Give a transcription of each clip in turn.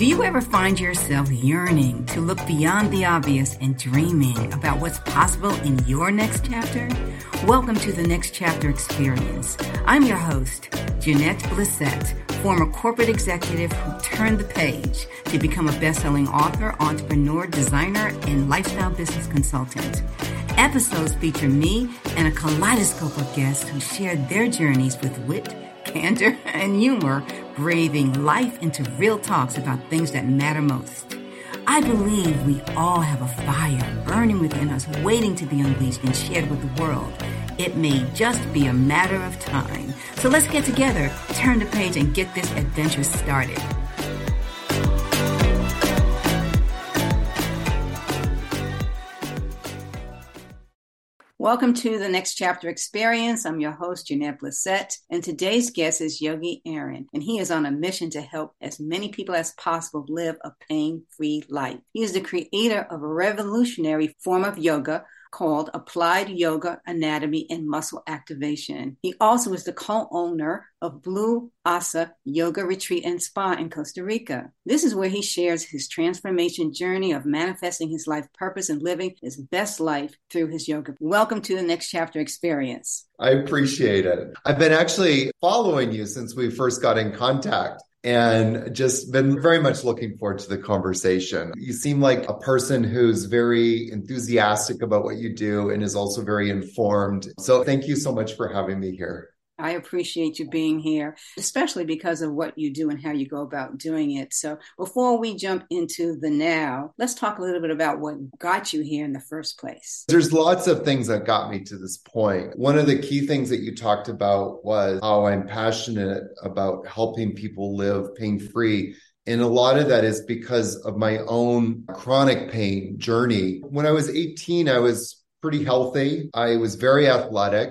Do you ever find yourself yearning to look beyond the obvious and dreaming about what's possible in your next chapter? Welcome to the Next Chapter Experience. I'm your host, Janette Blissett, former corporate executive who turned the page to become a best-selling author, entrepreneur, designer, and lifestyle business consultant. Episodes feature me and a kaleidoscope of guests who share their journeys with wit, candor, and humor, breathing life into real talks about things that matter most. I believe we all have a fire burning within us, waiting to be unleashed and shared with the world. It may just be a matter of time. So let's get together, turn the page, and get this adventure started. Welcome to the Next Chapter Experience. I'm your host, Janette Blissett, and today's guest is Yogi Aaron, and he is on a mission to help as many people as possible live a pain free life. He is the creator of a revolutionary form of yoga called Applied Yoga Anatomy and Muscle Activation. He also is the co-owner of Blue Osa Yoga Retreat and Spa in Costa Rica. This is where he shares his transformation journey of manifesting his life purpose and living his best life through his yoga. Welcome to the Next Chapter Experience. I appreciate it. I've been actually following you since we first got in contact and just been very much looking forward to the conversation. You seem like a person who's very enthusiastic about what you do and is also very informed. So thank you so much for having me here. I appreciate you being here, especially because of what you do and how you go about doing it. So, before we jump into the now, let's talk a little bit about what got you here in the first place. There's lots of things that got me to this point. One of the key things that you talked about was how I'm passionate about helping people live pain free. And a lot of that is because of my own chronic pain journey. When I was 18, I was pretty healthy. I was very athletic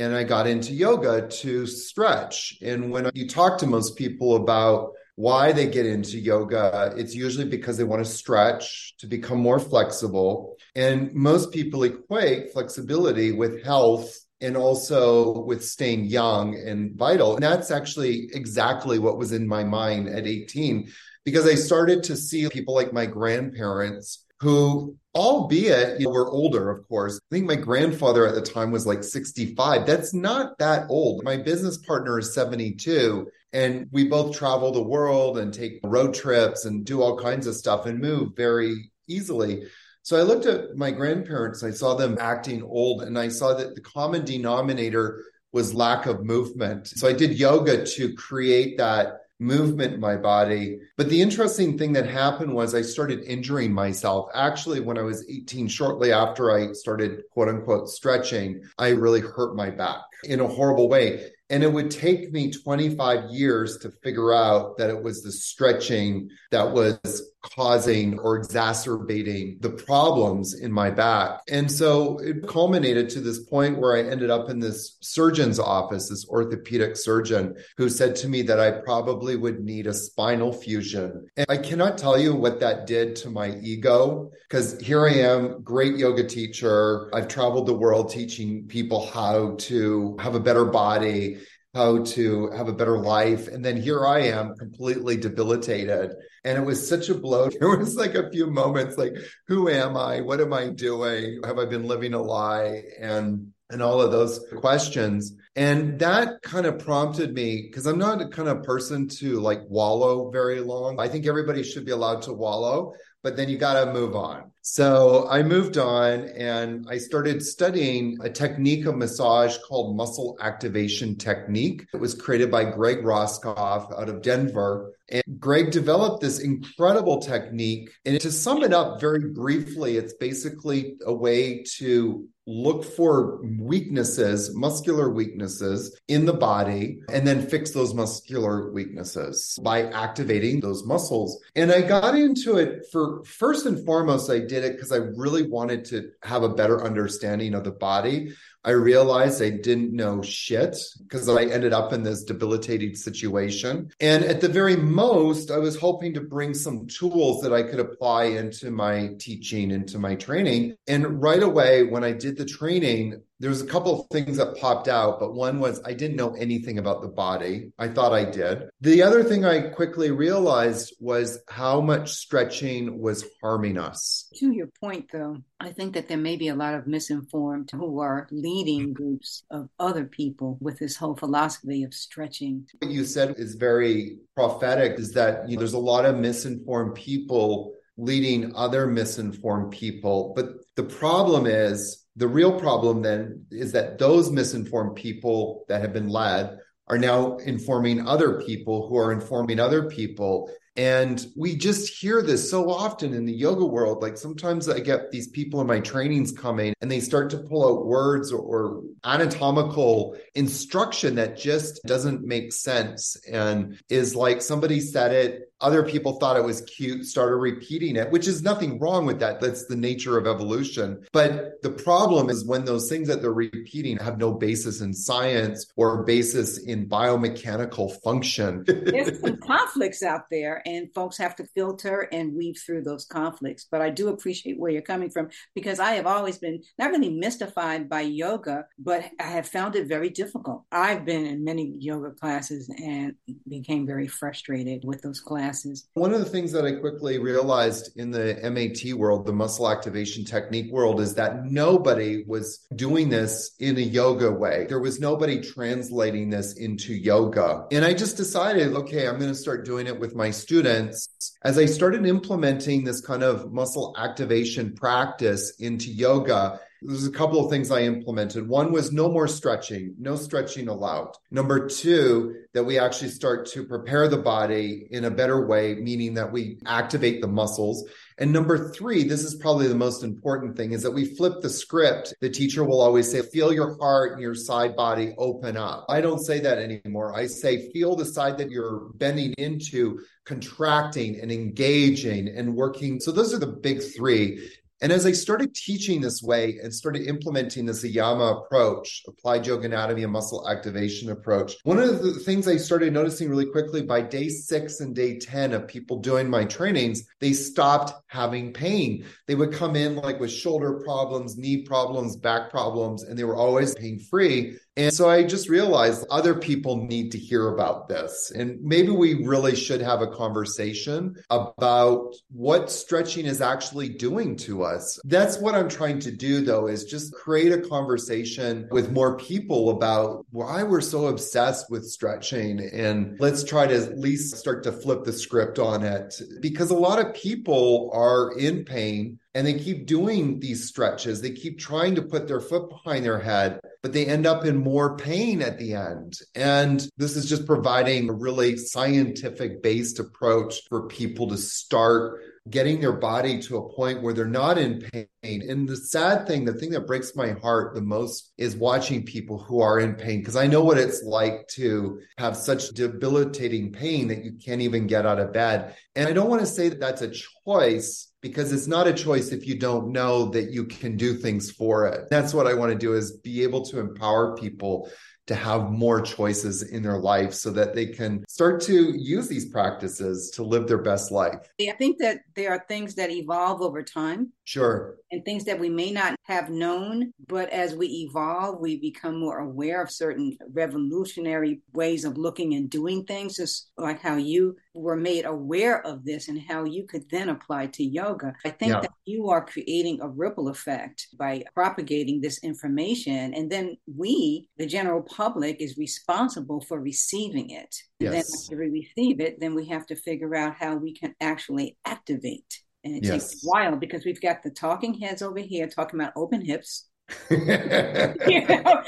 and I got into yoga to stretch. And when you talk to most people about why they get into yoga, it's usually because they want to stretch to become more flexible. And most people equate flexibility with health and also with staying young and vital. And that's actually exactly what was in my mind at 18 because I started to see people like my grandparents who albeit you know, we're older, of course. I think my grandfather at the time was like 65. That's not that old. My business partner is 72. And we both travel the world and take road trips and do all kinds of stuff and move very easily. So I looked at my grandparents, I saw them acting old, and I saw that the common denominator was lack of movement. So I did yoga to create that movement in my body. But the interesting thing that happened was I started injuring myself. Actually, when I was 18, shortly after I started quote unquote stretching, I really hurt my back in a horrible way. And it would take me 25 years to figure out that it was the stretching that was causing or exacerbating the problems in my back. And so it culminated to this point where I ended up in this surgeon's office, this orthopedic surgeon who said to me that I probably would need a spinal fusion. And I cannot tell you what that did to my ego because here I am, great yoga teacher. I've traveled the world teaching people how to have a better body how to have a better life. And then here I am completely debilitated. And it was such a blow. There was like a few moments like, who am I? What am I doing? Have I been living a lie? And and all of those questions. And that kind of prompted me because I'm not a kind of person to like wallow very long. I think everybody should be allowed to wallow, but then you got to move on. So I moved on and I started studying a technique of massage called muscle activation technique. It was created by Greg Roskopf out of Denver. And Greg developed this incredible technique. And to sum it up very briefly, it's basically a way to look for weaknesses, muscular weaknesses in the body, and then fix those muscular weaknesses by activating those muscles. And I got into it for first and foremost, I did it because I really wanted to have a better understanding of the body. I realized I didn't know shit because I ended up in this debilitating situation. And at the very most, I was hoping to bring some tools that I could apply into my teaching, into my training. And right away, when I did the training, there was a couple of things that popped out, but one was I didn't know anything about the body. I thought I did. The other thing I quickly realized was how much stretching was harming us. To your point, though, I think that there may be a lot of misinformed who are leading groups of other people with this whole philosophy of stretching. What you said is very prophetic is that you know, there's a lot of misinformed people leading other misinformed people. But the problem is, the real problem then is that those misinformed people that have been led are now informing other people who are informing other people. And we just hear this so often in the yoga world. Like sometimes I get these people in my trainings coming and they start to pull out words or, or, anatomical instruction that just doesn't make sense and is like somebody said it other people thought it was cute, started repeating it, which is nothing wrong with that. That's the nature of evolution. But the problem is when those things that they're repeating have no basis in science or basis in biomechanical function. There's some conflicts out there, and folks have to filter and weave through those conflicts. But I do appreciate where you're coming from because I have always been not really mystified by yoga, but I have found it very difficult. I've been in many yoga classes and became very frustrated with those classes classes. One of the things that I quickly realized in the MAT world, the muscle activation technique world, is that nobody was doing this in a yoga way. There was nobody translating this into yoga. And I just decided, okay, I'm going to start doing it with my students. As I started implementing this kind of muscle activation practice into yoga, there's a couple of things I implemented. One was no more stretching, no stretching allowed. Number two, that we actually start to prepare the body in a better way, meaning that we activate the muscles. And number three, this is probably the most important thing, is that we flip the script. The teacher will always say, feel your heart and your side body open up. I don't say that anymore. I say, feel the side that you're bending into contracting and engaging and working. So those are the big three. And as I started teaching this way and started implementing this Yama approach, applied yoga anatomy and muscle activation approach, one of the things I started noticing really quickly by day six and day 10 of people doing my trainings, they stopped having pain. They would come in like with shoulder problems, knee problems, back problems, and they were always pain free. And so I just realized other people need to hear about this. And maybe we really should have a conversation about what stretching is actually doing to us. That's what I'm trying to do, though, is just create a conversation with more people about why we're so obsessed with stretching. And let's try to at least start to flip the script on it because a lot of people are in pain and they keep doing these stretches. They keep trying to put their foot behind their head, but they end up in more pain at the end. And this is just providing a really scientific based approach for people to start getting their body to a point where they're not in pain. And the sad thing, the thing that breaks my heart the most is watching people who are in pain because I know what it's like to have such debilitating pain that you can't even get out of bed. And I don't want to say that that's a choice because it's not a choice if you don't know that you can do things for it. That's what I want to do is be able to empower people to have more choices in their life so that they can start to use these practices to live their best life. I think that there are things that evolve over time. Sure. And things that we may not have known, but as we evolve, we become more aware of certain revolutionary ways of looking and doing things, just like how you were made aware of this and how you could then apply to yoga. I think yeah. that you are creating a ripple effect by propagating this information. And then we, the general public, is responsible for receiving it. Yes. Then after we receive it, then we have to figure out how we can actually activate. And it yes. takes a while because we've got the talking heads over here talking about open hips. you know?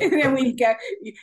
and then we've got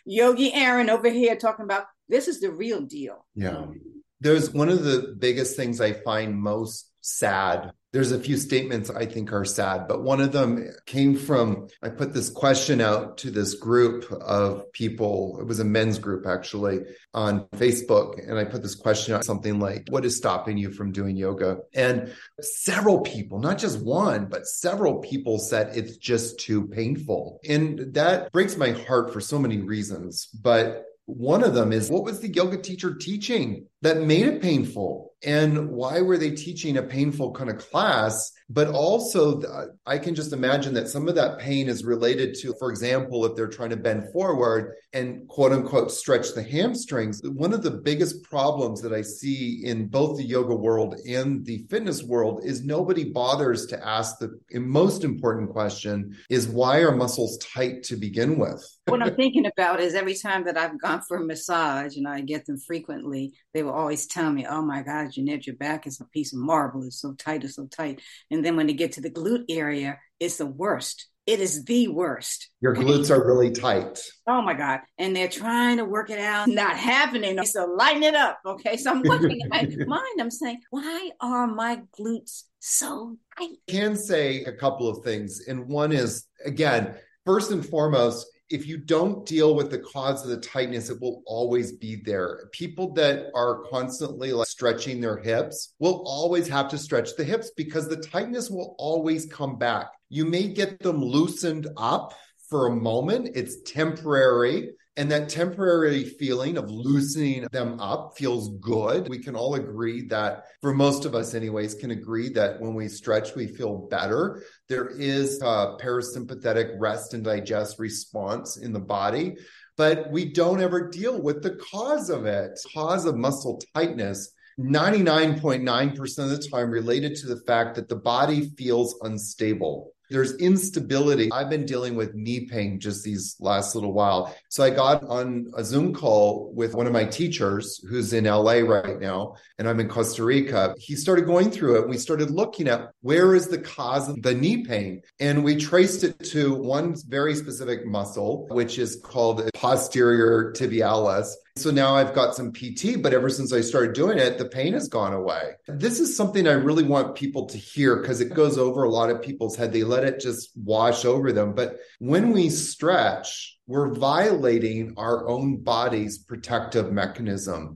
Yogi Aaron over here talking about this is the real deal. Yeah. Um, There's one of the biggest things I find most sad. There's a few statements I think are sad, but one of them came from I put this question out to this group of people. It was a men's group actually on Facebook. And I put this question out something like, What is stopping you from doing yoga? And several people, not just one, but several people said it's just too painful. And that breaks my heart for so many reasons. But one of them is what was the yoga teacher teaching that made it painful? And why were they teaching a painful kind of class? But also, I can just imagine that some of that pain is related to, for example, if they're trying to bend forward and quote unquote stretch the hamstrings. One of the biggest problems that I see in both the yoga world and the fitness world is nobody bothers to ask the most important question is why are muscles tight to begin with? What I'm thinking about is every time that I've gone for a massage and I get them frequently, they will always tell me, Oh my God, Janette, your back is a piece of marble. It's so tight, it's so tight. And then when they get to the glute area, it's the worst. It is the worst. Your glutes are really tight. Oh my God. And they're trying to work it out, not happening. So lighten it up. Okay. So I'm looking at my mind. I'm saying, why are my glutes so tight? I can say a couple of things. And one is, again, first and foremost, if you don't deal with the cause of the tightness, it will always be there. People that are constantly like stretching their hips will always have to stretch the hips because the tightness will always come back. You may get them loosened up for a moment, it's temporary. And that temporary feeling of loosening them up feels good. We can all agree that, for most of us, anyways, can agree that when we stretch, we feel better. There is a parasympathetic rest and digest response in the body, but we don't ever deal with the cause of it. Cause of muscle tightness 99.9% of the time related to the fact that the body feels unstable there's instability. I've been dealing with knee pain just these last little while. So I got on a Zoom call with one of my teachers who's in LA right now, and I'm in Costa Rica. He started going through it. We started looking at where is the cause of the knee pain. And we traced it to one very specific muscle, which is called posterior tibialis. So now I've got some PT, but ever since I started doing it, the pain has gone away. This is something I really want people to hear because it goes over a lot of people's head. They let it just wash over them. But when we stretch, we're violating our own body's protective mechanism.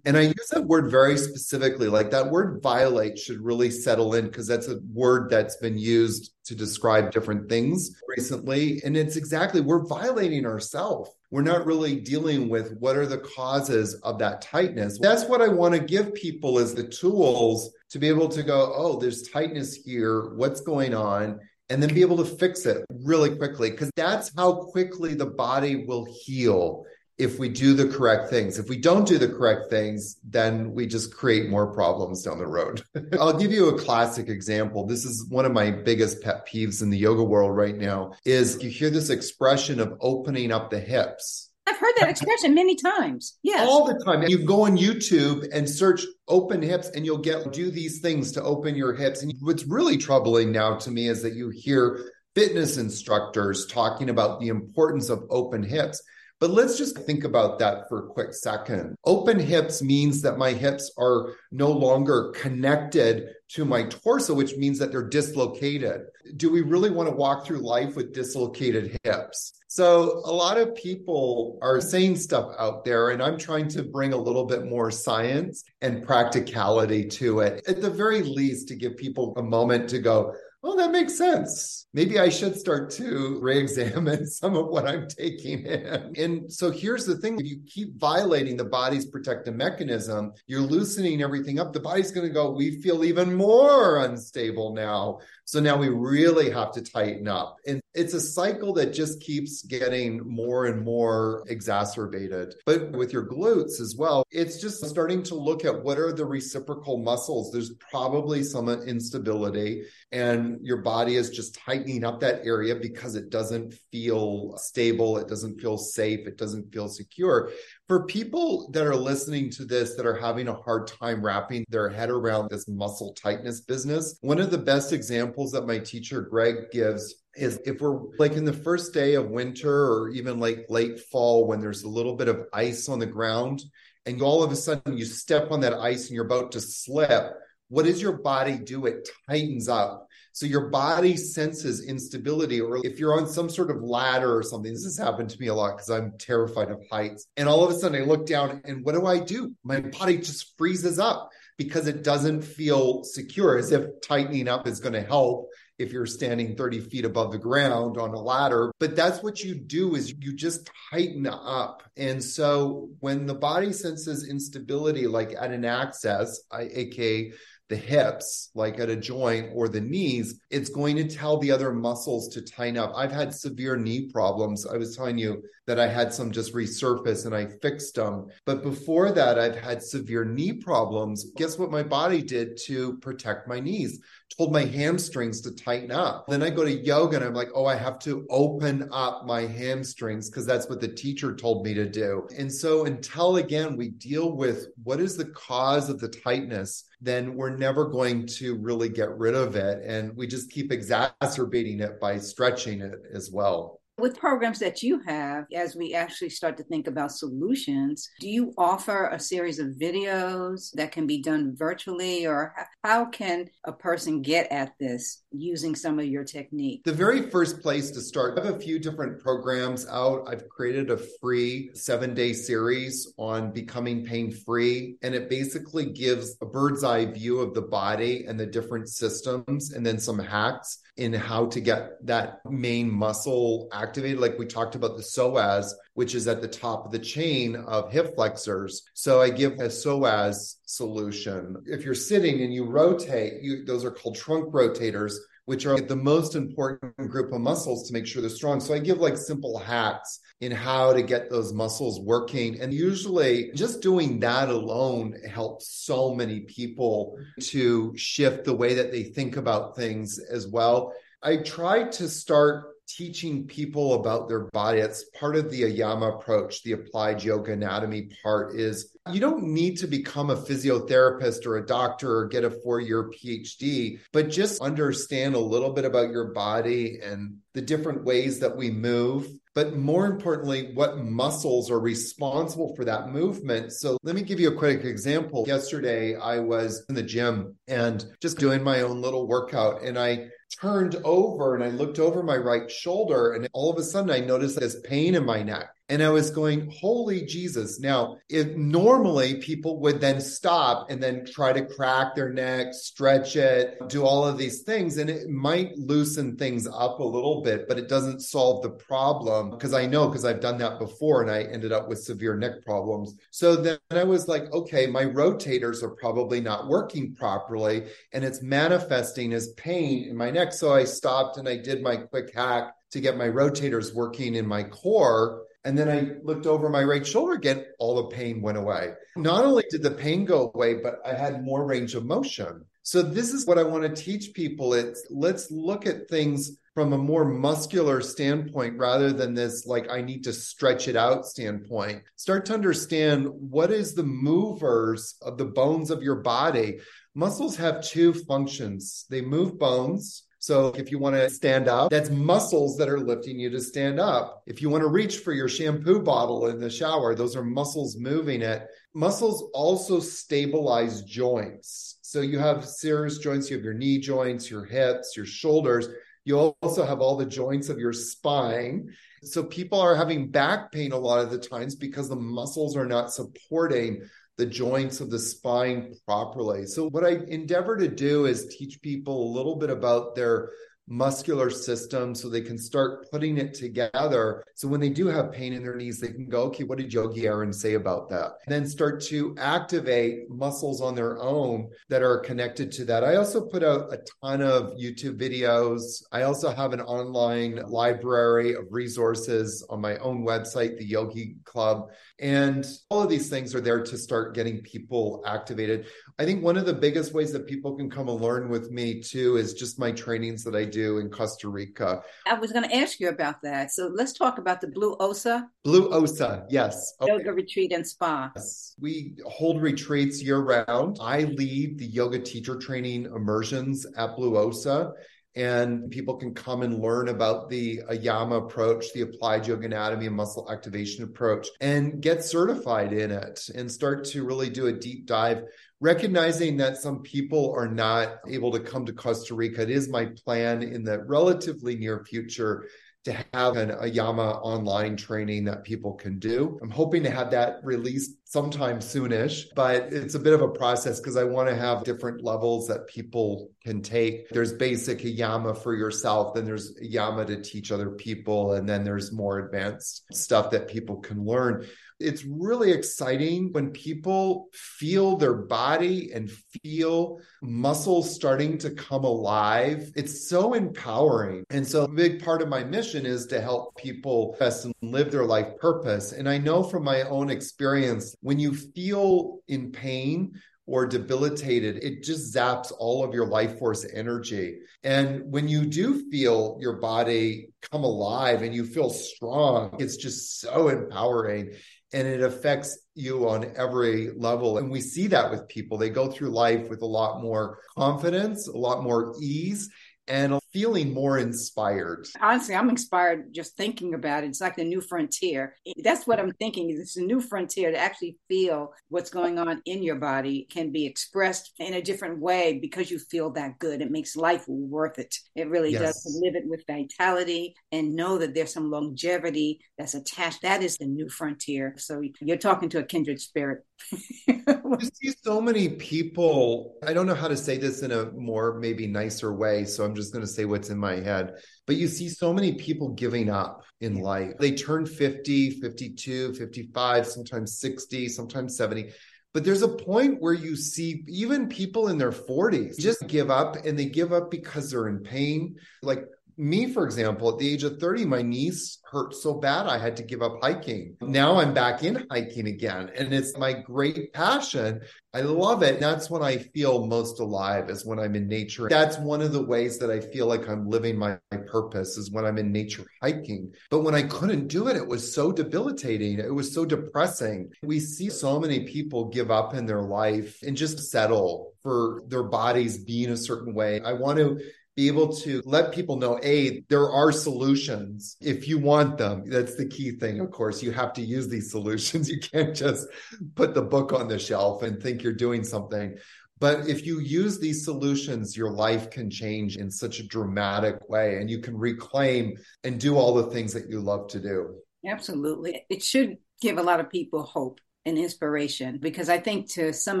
And I use that word very specifically. Like that word violate should really settle in because that's a word that's been used to describe different things recently. And it's exactly, we're violating ourselves. We're not really dealing with what are the causes of that tightness. That's what I want to give people is the tools to be able to go, oh, there's tightness here. What's going on? And then be able to fix it really quickly because that's how quickly the body will heal if we do the correct things. If we don't do the correct things, then we just create more problems down the road. I'll give you a classic example. This is one of my biggest pet peeves in the yoga world right now is you hear this expression of opening up the hips. I've heard that expression many times. Yes. All the time. You go on YouTube and search open hips and you'll get do these things to open your hips. And what's really troubling now to me is that you hear fitness instructors talking about the importance of open hips. But let's just think about that for a quick second. Open hips means that my hips are no longer connected to my torso, which means that they're dislocated. Do we really want to walk through life with dislocated hips? So, a lot of people are saying stuff out there, and I'm trying to bring a little bit more science and practicality to it. At the very least, to give people a moment to go, well, that makes sense. Maybe I should start to re examine some of what I'm taking in. And so here's the thing if you keep violating the body's protective mechanism, you're loosening everything up. The body's going to go, we feel even more unstable now. So now we really have to tighten up. And it's a cycle that just keeps getting more and more exacerbated. But with your glutes as well, it's just starting to look at what are the reciprocal muscles. There's probably some instability, and your body is just tightening up that area because it doesn't feel stable, it doesn't feel safe, it doesn't feel secure for people that are listening to this that are having a hard time wrapping their head around this muscle tightness business, one of the best examples that my teacher Greg gives is if we're like in the first day of winter or even like late fall when there's a little bit of ice on the ground and all of a sudden you step on that ice and you're about to slip what does your body do it tightens up so your body senses instability, or if you're on some sort of ladder or something, this has happened to me a lot because I'm terrified of heights. And all of a sudden I look down and what do I do? My body just freezes up because it doesn't feel secure, as if tightening up is going to help if you're standing 30 feet above the ground on a ladder. But that's what you do is you just tighten up. And so when the body senses instability, like at an access aka the hips, like at a joint or the knees, it's going to tell the other muscles to tighten up. I've had severe knee problems. I was telling you that I had some just resurface and I fixed them. But before that, I've had severe knee problems. Guess what my body did to protect my knees? Told my hamstrings to tighten up. Then I go to yoga and I'm like, oh, I have to open up my hamstrings because that's what the teacher told me to do. And so until again, we deal with what is the cause of the tightness, then we're never going to really get rid of it. And we just keep exacerbating it by stretching it as well. With programs that you have, as we actually start to think about solutions, do you offer a series of videos that can be done virtually, or how can a person get at this using some of your technique? The very first place to start, I have a few different programs out. I've created a free seven day series on becoming pain free, and it basically gives a bird's eye view of the body and the different systems, and then some hacks in how to get that main muscle activated. Like we talked about the psoas, which is at the top of the chain of hip flexors. So I give a psoas solution. If you're sitting and you rotate, you, those are called trunk rotators which are the most important group of muscles to make sure they're strong. So I give like simple hacks in how to get those muscles working. And usually just doing that alone helps so many people to shift the way that they think about things as well. I try to start teaching people about their body. It's part of the Ayama approach, the applied yoga anatomy part is you don't need to become a physiotherapist or a doctor or get a four year PhD, but just understand a little bit about your body and the different ways that we move. But more importantly, what muscles are responsible for that movement. So let me give you a quick example. Yesterday, I was in the gym and just doing my own little workout, and I turned over and I looked over my right shoulder, and all of a sudden I noticed this pain in my neck. And I was going, Holy Jesus. Now, if normally people would then stop and then try to crack their neck, stretch it, do all of these things, and it might loosen things up a little bit, but it doesn't solve the problem. Because I know, because I've done that before and I ended up with severe neck problems. So then I was like, okay, my rotators are probably not working properly and it's manifesting as pain in my neck. So I stopped and I did my quick hack to get my rotators working in my core and then I looked over my right shoulder again, all the pain went away. Not only did the pain go away, but I had more range of motion. So this is what I want to teach people. It's let's look at things from a more muscular standpoint rather than this like I need to stretch it out standpoint. Start to understand what is the movers of the bones of your body. Muscles have two functions. They move bones so if you want to stand up, that's muscles that are lifting you to stand up. If you want to reach for your shampoo bottle in the shower, those are muscles moving it. Muscles also stabilize joints. So you have serous joints, you have your knee joints, your hips, your shoulders. You also have all the joints of your spine. So people are having back pain a lot of the times because the muscles are not supporting the joints of the spine properly. So, what I endeavor to do is teach people a little bit about their muscular system so they can start putting it together. So when they do have pain in their knees, they can go, okay, what did Yogi Aaron say about that? And then start to activate muscles on their own that are connected to that. I also put out a ton of YouTube videos. I also have an online library of resources on my own website, the Yogi Club. And all of these things are there to start getting people activated. I think one of the biggest ways that people can come and learn with me too is just my trainings that I do in Costa Rica. I was going to ask you about that. So let's talk about the Blue Osa. Blue Osa, yes. Okay. Yoga retreat and spa. Yes. We hold retreats year round. I lead the yoga teacher training immersions at Blue Osa and people can come and learn about the Ayama approach, the applied yoga anatomy and muscle activation approach, and get certified in it and start to really do a deep dive. Recognizing that some people are not able to come to Costa Rica, it is my plan in the relatively near future to have an, Ayama online training that people can do. I'm hoping to have that released sometime soonish, but it's a bit of a process because I want to have different levels that people can take. There's basic Ayama for yourself, then there's Ayama to teach other people, and then there's more advanced stuff that people can learn it's really exciting when people feel their body and feel muscles starting to come alive. It's so empowering. And so, a big part of my mission is to help people best and live their life purpose. And I know from my own experience, when you feel in pain, or debilitated, it just zaps all of your life force energy. And when you do feel your body come alive and you feel strong, it's just so empowering and it affects you on every level. And we see that with people. They go through life with a lot more confidence, a lot more ease, and feeling more inspired. Honestly, I'm inspired just thinking about it. It's like the new frontier. That's what I'm thinking. Is it's a new frontier to actually feel what's going on in your body can be expressed in a different way because you feel that good. It makes life worth it. It really yes. does to live it with vitality and know that there's some longevity that's attached. That is the new frontier. So you're talking to a kindred spirit. you see so many people. I don't know how to say this in a more maybe nicer way. So I'm just going to say say what's in my head. But you see so many people giving up in life. They turn 50, 52, 55, sometimes 60, sometimes 70. But there's a point where you see even people in their 40s just give up and they give up because they're in pain. Like me, for example, at the age of 30, my knees hurt so bad I had to give up hiking. Oh. Now I'm back in hiking again, and it's my great passion. I love it. That's when I feel most alive, is when I'm in nature. That's one of the ways that I feel like I'm living my, my purpose, is when I'm in nature hiking. But when I couldn't do it, it was so debilitating. It was so depressing. We see so many people give up in their life and just settle for their bodies being a certain way. I want to be able to let people know a there are solutions. If you want them that's the key thing of course. You have to use these solutions. You can't just put the book on the shelf and think you're doing something. But if you use these solutions your life can change in such a dramatic way and you can reclaim and do all the things that you love to do. Absolutely. It should give a lot of people hope and inspiration because I think to some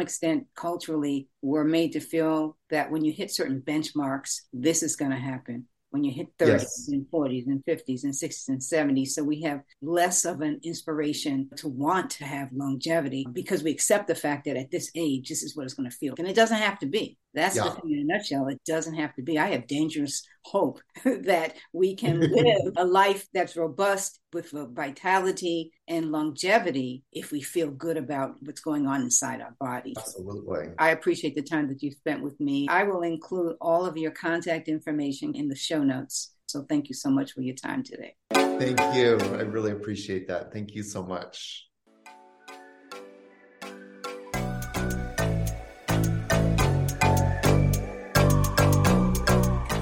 extent culturally we're made to feel that when you hit certain benchmarks, this is going to happen when you hit 30s yes. and 40s and 50s and 60s and 70s. So we have less of an inspiration to want to have longevity because we accept the fact that at this age, this is what it's going to feel. And it doesn't have to be. That's yeah. the thing in a nutshell. It doesn't have to be. I have dangerous hope that we can live a life that's robust with vitality and longevity if we feel good about what's going on inside our bodies. Absolutely. I appreciate the time that you spent with me. I will include all of your contact information in the show notes. So thank you so much for your time today. Thank you. I really appreciate that. Thank you so much.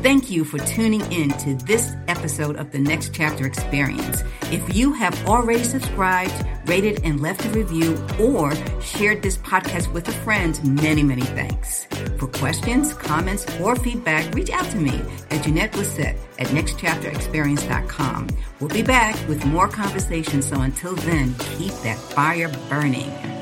Thank you for tuning in to this episode of the Next Chapter Experience. If you have already subscribed, rated, and left a review, or shared this podcast with a friend, many, many thanks. For questions, comments, or feedback, reach out to me at Janette Blissett at nextchapterexperience.com. We'll be back with more conversations, so until then, keep that fire burning.